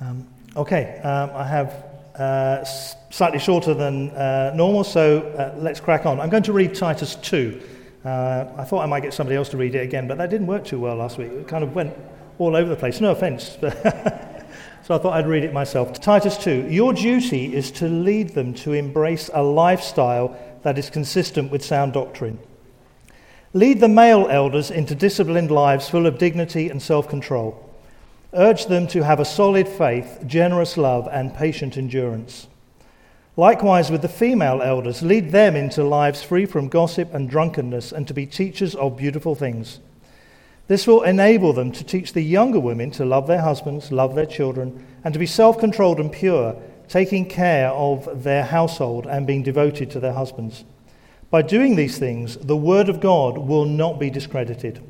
Um, okay, um, I have uh, slightly shorter than uh, normal, so uh, let's crack on. I'm going to read Titus 2. Uh, I thought I might get somebody else to read it again, but that didn't work too well last week. It kind of went all over the place. No offense. so I thought I'd read it myself. Titus 2. Your duty is to lead them to embrace a lifestyle that is consistent with sound doctrine. Lead the male elders into disciplined lives full of dignity and self control. Urge them to have a solid faith, generous love, and patient endurance. Likewise, with the female elders, lead them into lives free from gossip and drunkenness and to be teachers of beautiful things. This will enable them to teach the younger women to love their husbands, love their children, and to be self controlled and pure, taking care of their household and being devoted to their husbands. By doing these things, the word of God will not be discredited.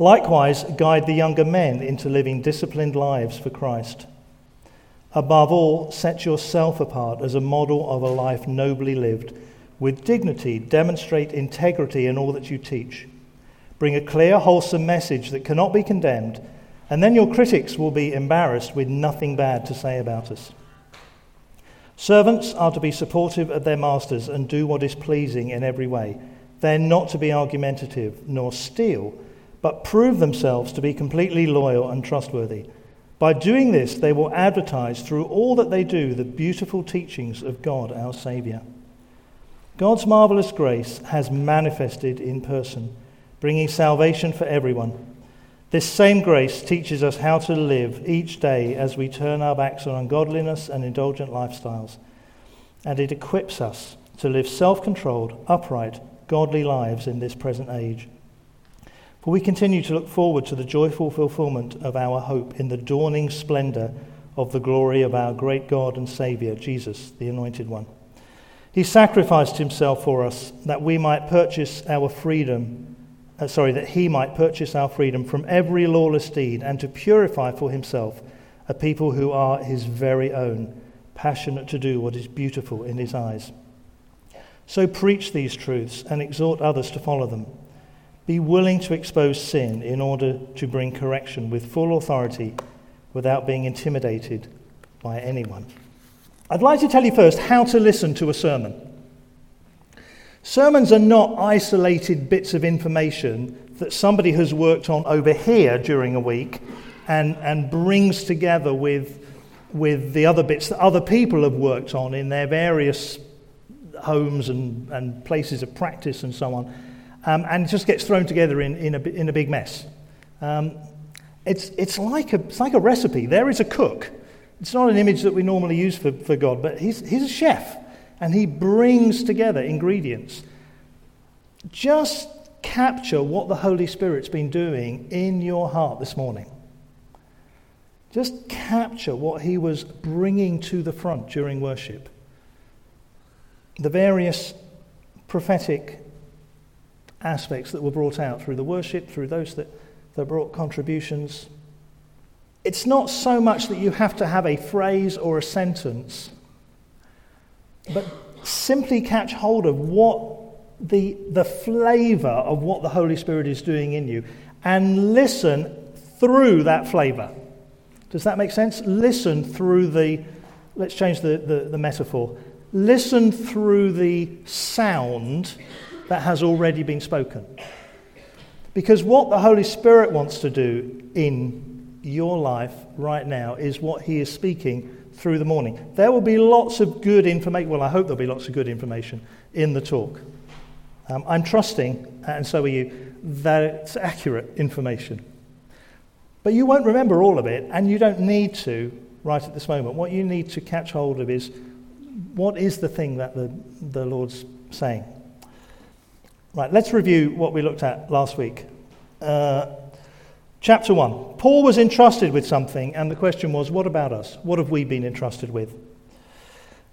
Likewise, guide the younger men into living disciplined lives for Christ. Above all, set yourself apart as a model of a life nobly lived. With dignity, demonstrate integrity in all that you teach. Bring a clear, wholesome message that cannot be condemned, and then your critics will be embarrassed with nothing bad to say about us. Servants are to be supportive of their masters and do what is pleasing in every way. They're not to be argumentative nor steal but prove themselves to be completely loyal and trustworthy. By doing this, they will advertise through all that they do the beautiful teachings of God, our Saviour. God's marvelous grace has manifested in person, bringing salvation for everyone. This same grace teaches us how to live each day as we turn our backs on ungodliness and indulgent lifestyles. And it equips us to live self controlled, upright, godly lives in this present age. For we continue to look forward to the joyful fulfillment of our hope in the dawning splendor of the glory of our great God and Savior, Jesus, the Anointed One. He sacrificed himself for us that we might purchase our freedom, uh, sorry, that he might purchase our freedom from every lawless deed and to purify for himself a people who are his very own, passionate to do what is beautiful in his eyes. So preach these truths and exhort others to follow them. Be willing to expose sin in order to bring correction with full authority without being intimidated by anyone. I'd like to tell you first how to listen to a sermon. Sermons are not isolated bits of information that somebody has worked on over here during a week and, and brings together with, with the other bits that other people have worked on in their various homes and, and places of practice and so on um, and just gets thrown together in, in, a, in a big mess. Um, it's, it's, like a, it's like a recipe. There is a cook. It's not an image that we normally use for, for God, but he's, he's a chef, and he brings together ingredients. Just capture what the Holy Spirit's been doing in your heart this morning. Just capture what he was bringing to the front during worship. The various prophetic aspects that were brought out through the worship, through those that, that brought contributions. It's not so much that you have to have a phrase or a sentence, but simply catch hold of what the, the flavor of what the Holy Spirit is doing in you and listen through that flavor. Does that make sense? Listen through the, let's change the, the, the metaphor. Listen through the sound that has already been spoken. Because what the Holy Spirit wants to do in your life right now is what He is speaking through the morning. There will be lots of good information. Well, I hope there'll be lots of good information in the talk. Um, I'm trusting, and so are you, that it's accurate information. But you won't remember all of it, and you don't need to right at this moment. What you need to catch hold of is what is the thing that the, the Lord's saying. Right, let's review what we looked at last week. Uh, chapter 1. Paul was entrusted with something, and the question was, what about us? What have we been entrusted with?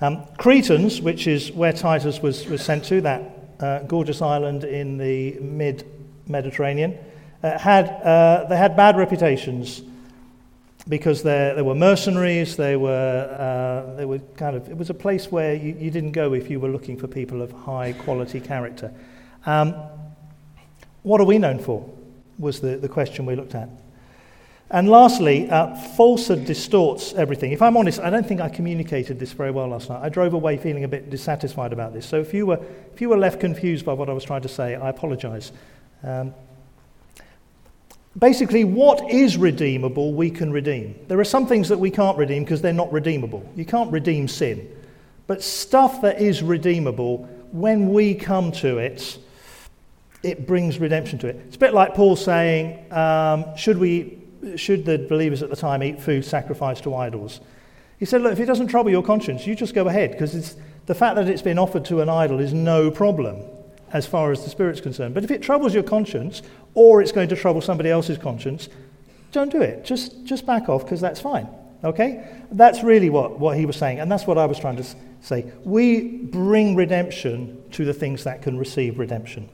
Um, Cretans, which is where Titus was, was sent to, that uh, gorgeous island in the mid Mediterranean, uh, had, uh, they had bad reputations because they were mercenaries, they were, uh, they were kind of, it was a place where you, you didn't go if you were looking for people of high quality character. Um, what are we known for? Was the, the question we looked at. And lastly, uh, falsehood distorts everything. If I'm honest, I don't think I communicated this very well last night. I drove away feeling a bit dissatisfied about this. So if you were, if you were left confused by what I was trying to say, I apologize. Um, basically, what is redeemable, we can redeem. There are some things that we can't redeem because they're not redeemable. You can't redeem sin. But stuff that is redeemable, when we come to it, it brings redemption to it. It's a bit like Paul saying, um, should we should the believers at the time eat food sacrificed to idols? He said, Look, if it doesn't trouble your conscience, you just go ahead, because the fact that it's been offered to an idol is no problem as far as the Spirit's concerned. But if it troubles your conscience, or it's going to trouble somebody else's conscience, don't do it. Just, just back off, because that's fine. Okay? That's really what, what he was saying, and that's what I was trying to say. We bring redemption to the things that can receive redemption.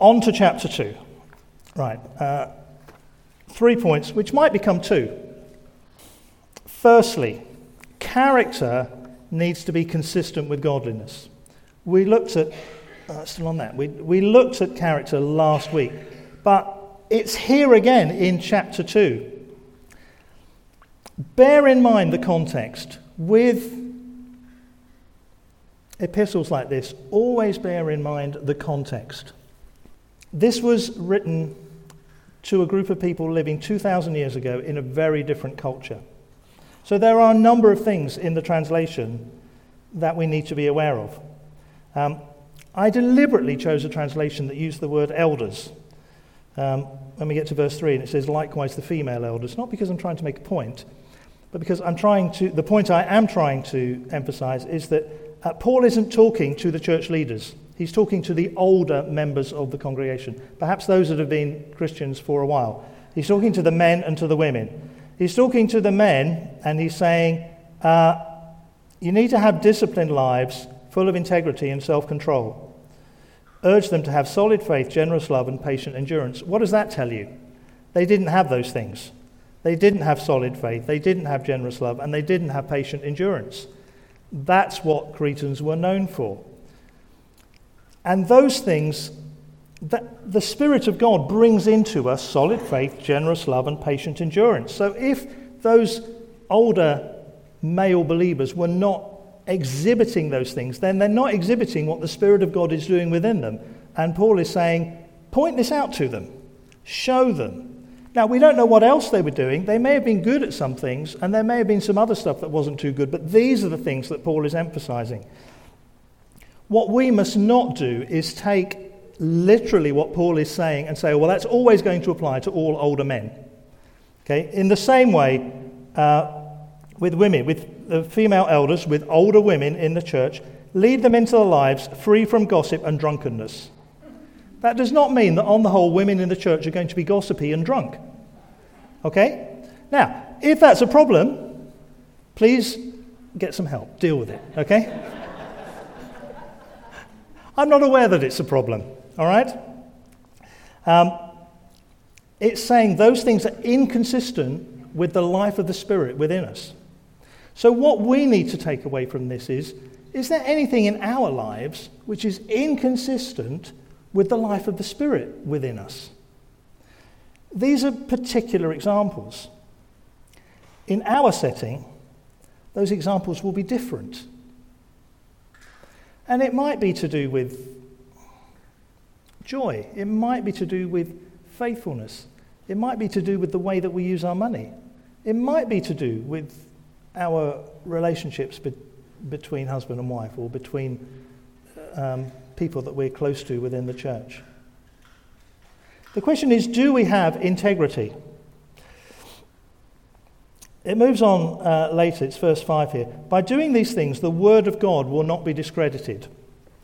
On to chapter 2. Right. Uh, three points, which might become two. Firstly, character needs to be consistent with godliness. We looked at, uh, still on that, we, we looked at character last week, but it's here again in chapter 2. Bear in mind the context. With epistles like this, always bear in mind the context. This was written to a group of people living 2,000 years ago in a very different culture. So there are a number of things in the translation that we need to be aware of. Um, I deliberately chose a translation that used the word elders. Um, when we get to verse 3, and it says, likewise the female elders, not because I'm trying to make a point, but because I'm trying to, the point I am trying to emphasize is that uh, Paul isn't talking to the church leaders. He's talking to the older members of the congregation, perhaps those that have been Christians for a while. He's talking to the men and to the women. He's talking to the men and he's saying, uh, You need to have disciplined lives full of integrity and self control. Urge them to have solid faith, generous love, and patient endurance. What does that tell you? They didn't have those things. They didn't have solid faith, they didn't have generous love, and they didn't have patient endurance. That's what Cretans were known for. And those things that the Spirit of God brings into us solid faith, generous love, and patient endurance. So if those older male believers were not exhibiting those things, then they're not exhibiting what the Spirit of God is doing within them. And Paul is saying, point this out to them, show them. Now, we don't know what else they were doing. They may have been good at some things, and there may have been some other stuff that wasn't too good, but these are the things that Paul is emphasizing. What we must not do is take literally what Paul is saying and say, well, that's always going to apply to all older men. Okay? In the same way, uh, with women, with the female elders, with older women in the church, lead them into their lives free from gossip and drunkenness. That does not mean that, on the whole, women in the church are going to be gossipy and drunk. Okay? Now, if that's a problem, please get some help. Deal with it. Okay? I'm not aware that it's a problem, all right? Um, it's saying those things are inconsistent with the life of the Spirit within us. So, what we need to take away from this is is there anything in our lives which is inconsistent with the life of the Spirit within us? These are particular examples. In our setting, those examples will be different. And it might be to do with joy, it might be to do with faithfulness, it might be to do with the way that we use our money, it might be to do with our relationships be- between husband and wife or between um, people that we're close to within the church. The question is do we have integrity? It moves on uh, later, it's verse 5 here. By doing these things, the word of God will not be discredited.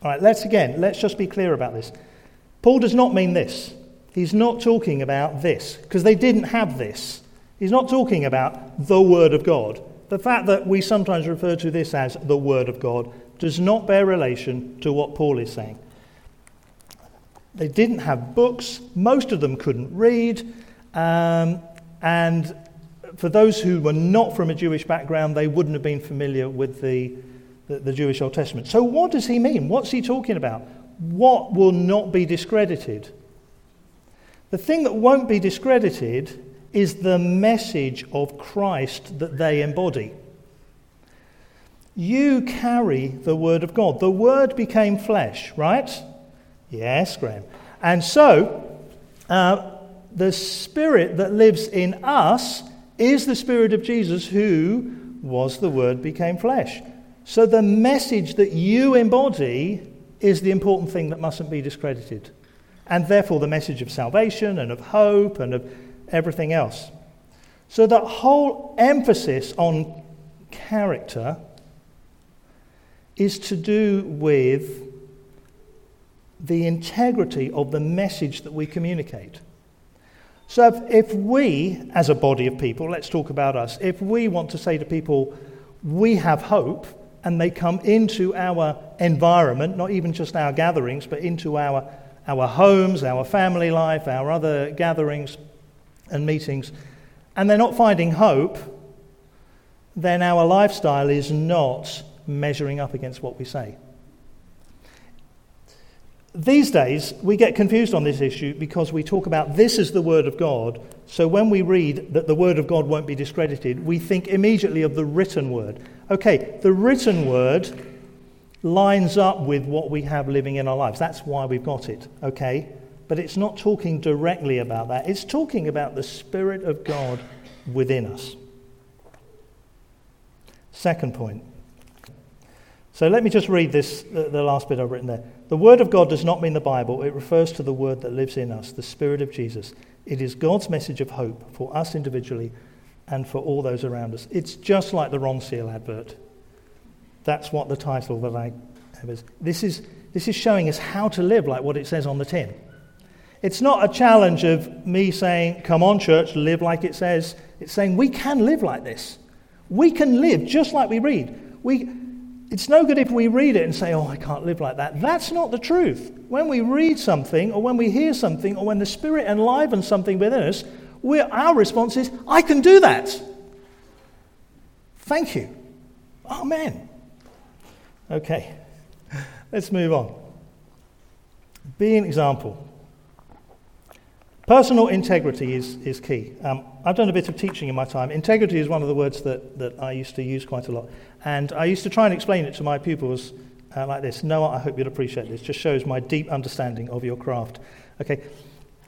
All right, let's again, let's just be clear about this. Paul does not mean this. He's not talking about this, because they didn't have this. He's not talking about the word of God. The fact that we sometimes refer to this as the word of God does not bear relation to what Paul is saying. They didn't have books, most of them couldn't read, um, and for those who were not from a Jewish background, they wouldn't have been familiar with the, the, the, Jewish Old Testament. So, what does he mean? What's he talking about? What will not be discredited? The thing that won't be discredited is the message of Christ that they embody. You carry the Word of God. The Word became flesh, right? Yes, Graham. And so, uh, the Spirit that lives in us is the Spirit of Jesus who was the Word became flesh. So the message that you embody is the important thing that mustn't be discredited. And therefore, the message of salvation and of hope and of everything else. So, that whole emphasis on character is to do with the integrity of the message that we communicate. So, if, if we, as a body of people, let's talk about us, if we want to say to people, we have hope, and they come into our environment, not even just our gatherings, but into our, our homes, our family life, our other gatherings and meetings, and they're not finding hope, then our lifestyle is not measuring up against what we say. These days, we get confused on this issue because we talk about this is the Word of God. So when we read that the Word of God won't be discredited, we think immediately of the written Word. Okay, the written Word lines up with what we have living in our lives. That's why we've got it, okay? But it's not talking directly about that, it's talking about the Spirit of God within us. Second point. So let me just read this, the last bit I've written there. The Word of God does not mean the Bible, it refers to the Word that lives in us, the Spirit of Jesus. It is God's message of hope for us individually and for all those around us. It's just like the Ronseal advert. That's what the title that I have is. This is, this is showing us how to live like what it says on the tin. It's not a challenge of me saying, come on, church, live like it says. It's saying we can live like this. We can live just like we read. We, it's no good if we read it and say, oh, I can't live like that. That's not the truth. When we read something, or when we hear something, or when the Spirit enlivens something within us, our response is, I can do that. Thank you. Amen. Okay, let's move on. Be an example. Personal integrity is, is key. Um, I've done a bit of teaching in my time. Integrity is one of the words that, that I used to use quite a lot. And I used to try and explain it to my pupils uh, like this. Noah, I hope you'll appreciate this. Just shows my deep understanding of your craft. Okay.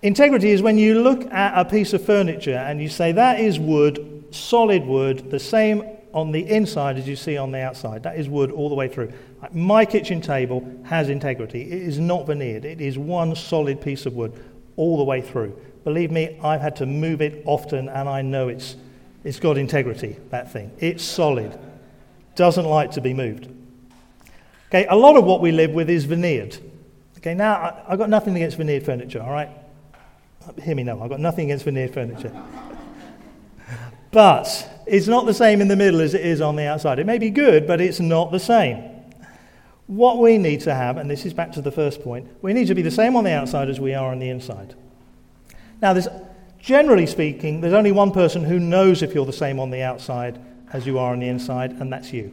Integrity is when you look at a piece of furniture and you say, that is wood, solid wood, the same on the inside as you see on the outside. That is wood all the way through. My kitchen table has integrity. It is not veneered, it is one solid piece of wood all the way through. Believe me, I've had to move it often and I know it's, it's got integrity, that thing. It's solid, doesn't like to be moved. Okay, a lot of what we live with is veneered. Okay, now I, I've got nothing against veneered furniture, all right? Hear me now, I've got nothing against veneered furniture. but it's not the same in the middle as it is on the outside. It may be good, but it's not the same. What we need to have, and this is back to the first point, we need to be the same on the outside as we are on the inside. Now, there's, generally speaking, there's only one person who knows if you're the same on the outside as you are on the inside, and that's you.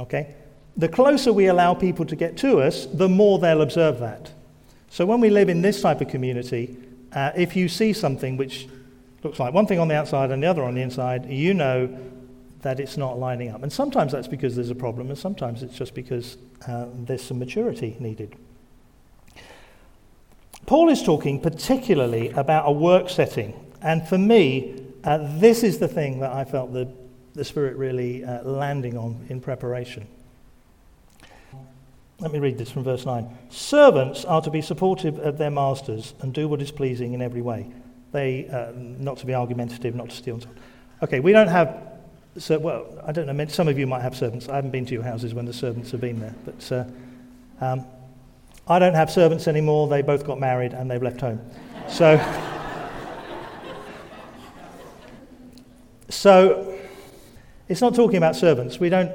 Okay? The closer we allow people to get to us, the more they'll observe that. So when we live in this type of community, uh, if you see something which looks like one thing on the outside and the other on the inside, you know that it's not lining up. And sometimes that's because there's a problem, and sometimes it's just because uh, there's some maturity needed. Paul is talking particularly about a work setting, and for me, uh, this is the thing that I felt the, the Spirit really uh, landing on in preparation. Let me read this from verse 9. Servants are to be supportive of their masters and do what is pleasing in every way. They, uh, not to be argumentative, not to steal. Okay, we don't have so, well, I don't know, some of you might have servants. I haven't been to your houses when the servants have been there. But uh, um, I don't have servants anymore. They both got married and they've left home. So, so it's not talking about servants. We don't,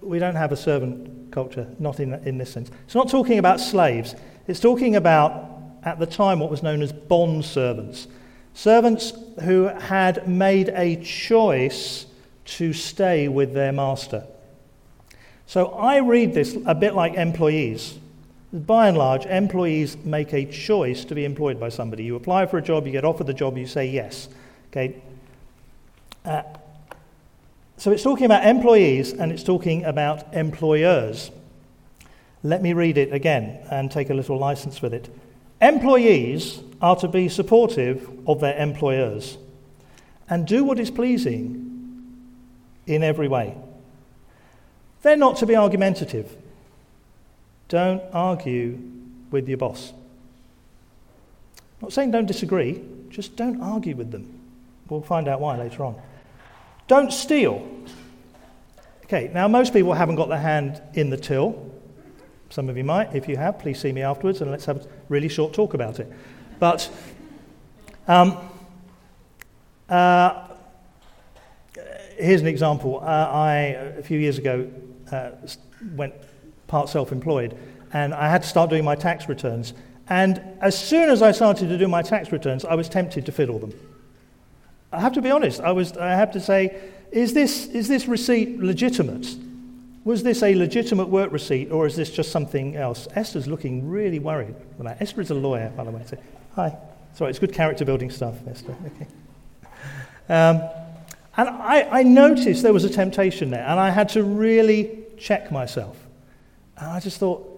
we don't have a servant culture, not in, in this sense. It's not talking about slaves. It's talking about, at the time, what was known as bond servants. Servants who had made a choice to stay with their master. So I read this a bit like employees. By and large, employees make a choice to be employed by somebody. You apply for a job, you get offered the job, you say yes. Okay. Uh, so it's talking about employees and it's talking about employers. Let me read it again and take a little license with it. Employees are to be supportive of their employers and do what is pleasing in every way. They're not to be argumentative. Don't argue with your boss. I'm not saying don't disagree, just don't argue with them. We'll find out why later on. Don't steal. Okay, now most people haven't got their hand in the till. Some of you might. If you have, please see me afterwards and let's have a really short talk about it. But um, uh, here's an example. Uh, I, a few years ago, uh, went part self employed and I had to start doing my tax returns. And as soon as I started to do my tax returns, I was tempted to fiddle them. I have to be honest. I, was, I have to say, is this, is this receipt legitimate? Was this a legitimate work receipt or is this just something else? Esther's looking really worried about Esther is a lawyer, by the way. So, hi. Sorry, it's good character building stuff, Esther. Okay. Um, and I, I noticed there was a temptation there, and I had to really check myself. And I just thought,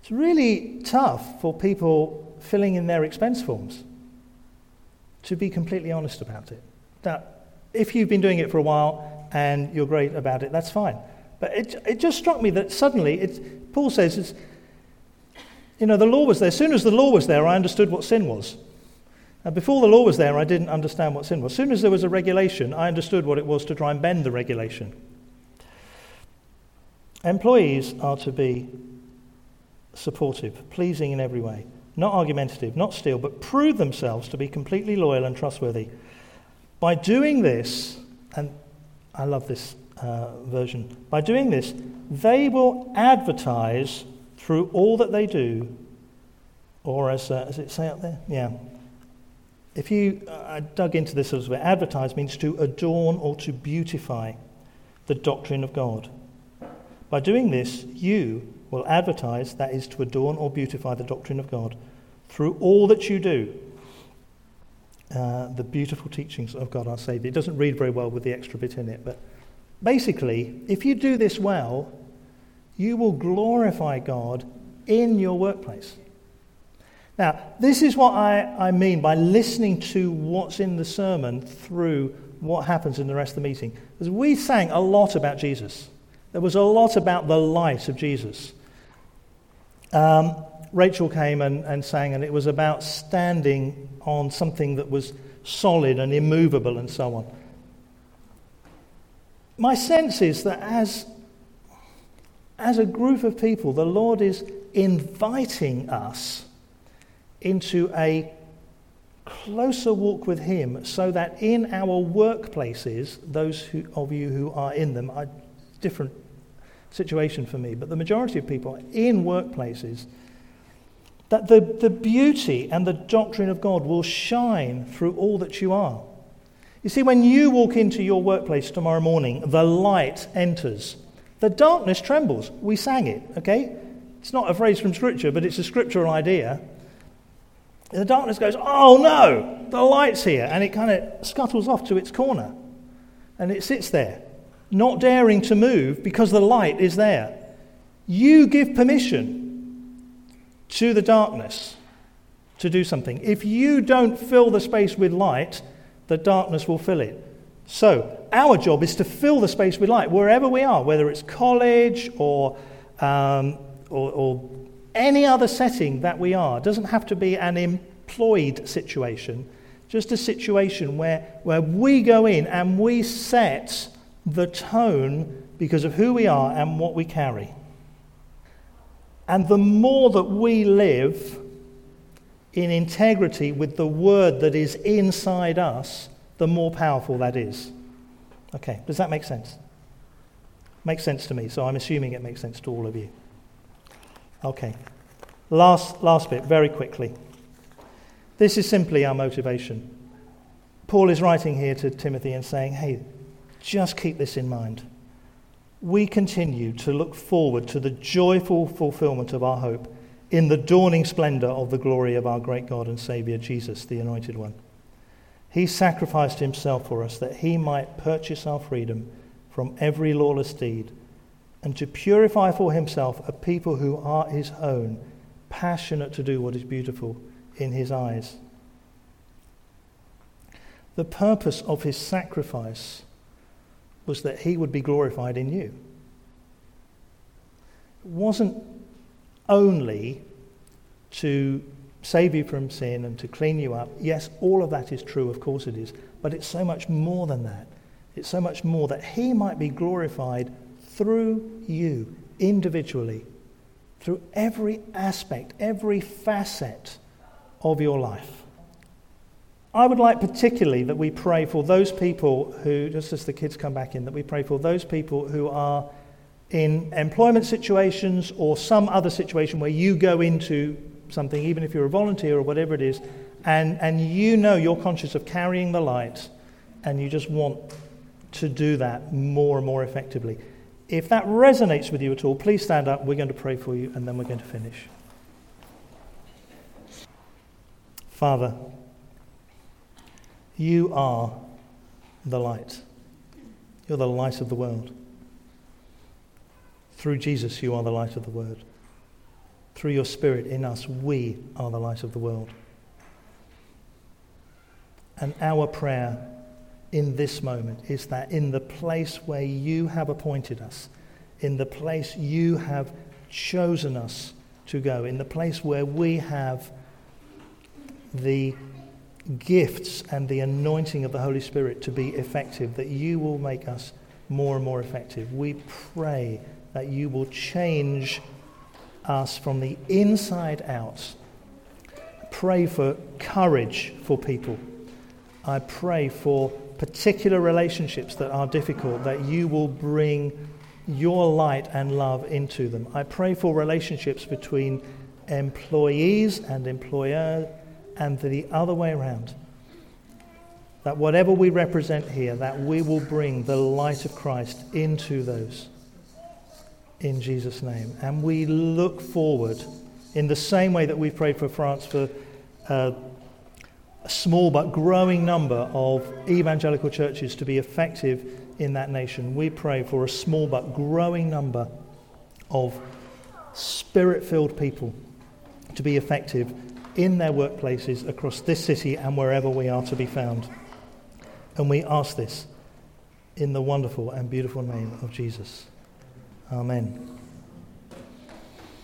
it's really tough for people filling in their expense forms to be completely honest about it. Now, if you've been doing it for a while and you're great about it, that's fine. But it, it just struck me that suddenly, it, Paul says, it's, you know, the law was there. As soon as the law was there, I understood what sin was. And before the law was there, I didn't understand what sin was. As soon as there was a regulation, I understood what it was to try and bend the regulation. Employees are to be supportive, pleasing in every way, not argumentative, not steal, but prove themselves to be completely loyal and trustworthy. By doing this, and I love this uh, version. By doing this, they will advertise through all that they do, or as, uh, as it say up there? Yeah. If you uh, dug into this a little bit, advertise means to adorn or to beautify the doctrine of God. By doing this, you will advertise, that is, to adorn or beautify the doctrine of God through all that you do. Uh, the beautiful teachings of God our Saviour. It doesn't read very well with the extra bit in it, but Basically, if you do this well, you will glorify God in your workplace. Now, this is what I, I mean by listening to what's in the sermon through what happens in the rest of the meeting. Because we sang a lot about Jesus. There was a lot about the light of Jesus. Um, Rachel came and, and sang, and it was about standing on something that was solid and immovable and so on my sense is that as, as a group of people, the Lord is inviting us into a closer walk with Him so that in our workplaces, those who, of you who are in them, are different situation for me, but the majority of people in workplaces, that the, the beauty and the doctrine of God will shine through all that you are. You see, when you walk into your workplace tomorrow morning, the light enters. The darkness trembles. We sang it, okay? It's not a phrase from Scripture, but it's a scriptural idea. The darkness goes, oh no, the light's here. And it kind of scuttles off to its corner. And it sits there, not daring to move because the light is there. You give permission to the darkness to do something. If you don't fill the space with light, the darkness will fill it. So, our job is to fill the space with light wherever we are, whether it's college or, um, or, or any other setting that we are. It doesn't have to be an employed situation, just a situation where, where we go in and we set the tone because of who we are and what we carry. And the more that we live in integrity with the word that is inside us, the more powerful that is. Okay, does that make sense? Makes sense to me, so I'm assuming it makes sense to all of you. Okay, last, last bit, very quickly. This is simply our motivation. Paul is writing here to Timothy and saying, hey, just keep this in mind. We continue to look forward to the joyful fulfillment of our hope in the dawning splendor of the glory of our great God and Savior, Jesus, the Anointed One. He sacrificed himself for us that he might purchase our freedom from every lawless deed and to purify for himself a people who are his own, passionate to do what is beautiful in his eyes. The purpose of his sacrifice was that he would be glorified in you. It wasn't only to save you from sin and to clean you up. Yes, all of that is true, of course it is, but it's so much more than that. It's so much more that he might be glorified through you individually, through every aspect, every facet of your life. I would like particularly that we pray for those people who, just as the kids come back in, that we pray for those people who are in employment situations or some other situation where you go into something, even if you're a volunteer or whatever it is, and, and you know you're conscious of carrying the light and you just want to do that more and more effectively. If that resonates with you at all, please stand up. We're going to pray for you and then we're going to finish. Father, you are the light. You're the light of the world. Through Jesus, you are the light of the world. Through your Spirit in us, we are the light of the world. And our prayer in this moment is that in the place where you have appointed us, in the place you have chosen us to go, in the place where we have the gifts and the anointing of the Holy Spirit to be effective, that you will make us more and more effective. We pray that you will change us from the inside out. Pray for courage for people. I pray for particular relationships that are difficult, that you will bring your light and love into them. I pray for relationships between employees and employers and the other way around. That whatever we represent here, that we will bring the light of Christ into those in Jesus' name. And we look forward in the same way that we prayed for France for uh, a small but growing number of evangelical churches to be effective in that nation. We pray for a small but growing number of spirit filled people to be effective in their workplaces across this city and wherever we are to be found. And we ask this in the wonderful and beautiful name of Jesus. Amen.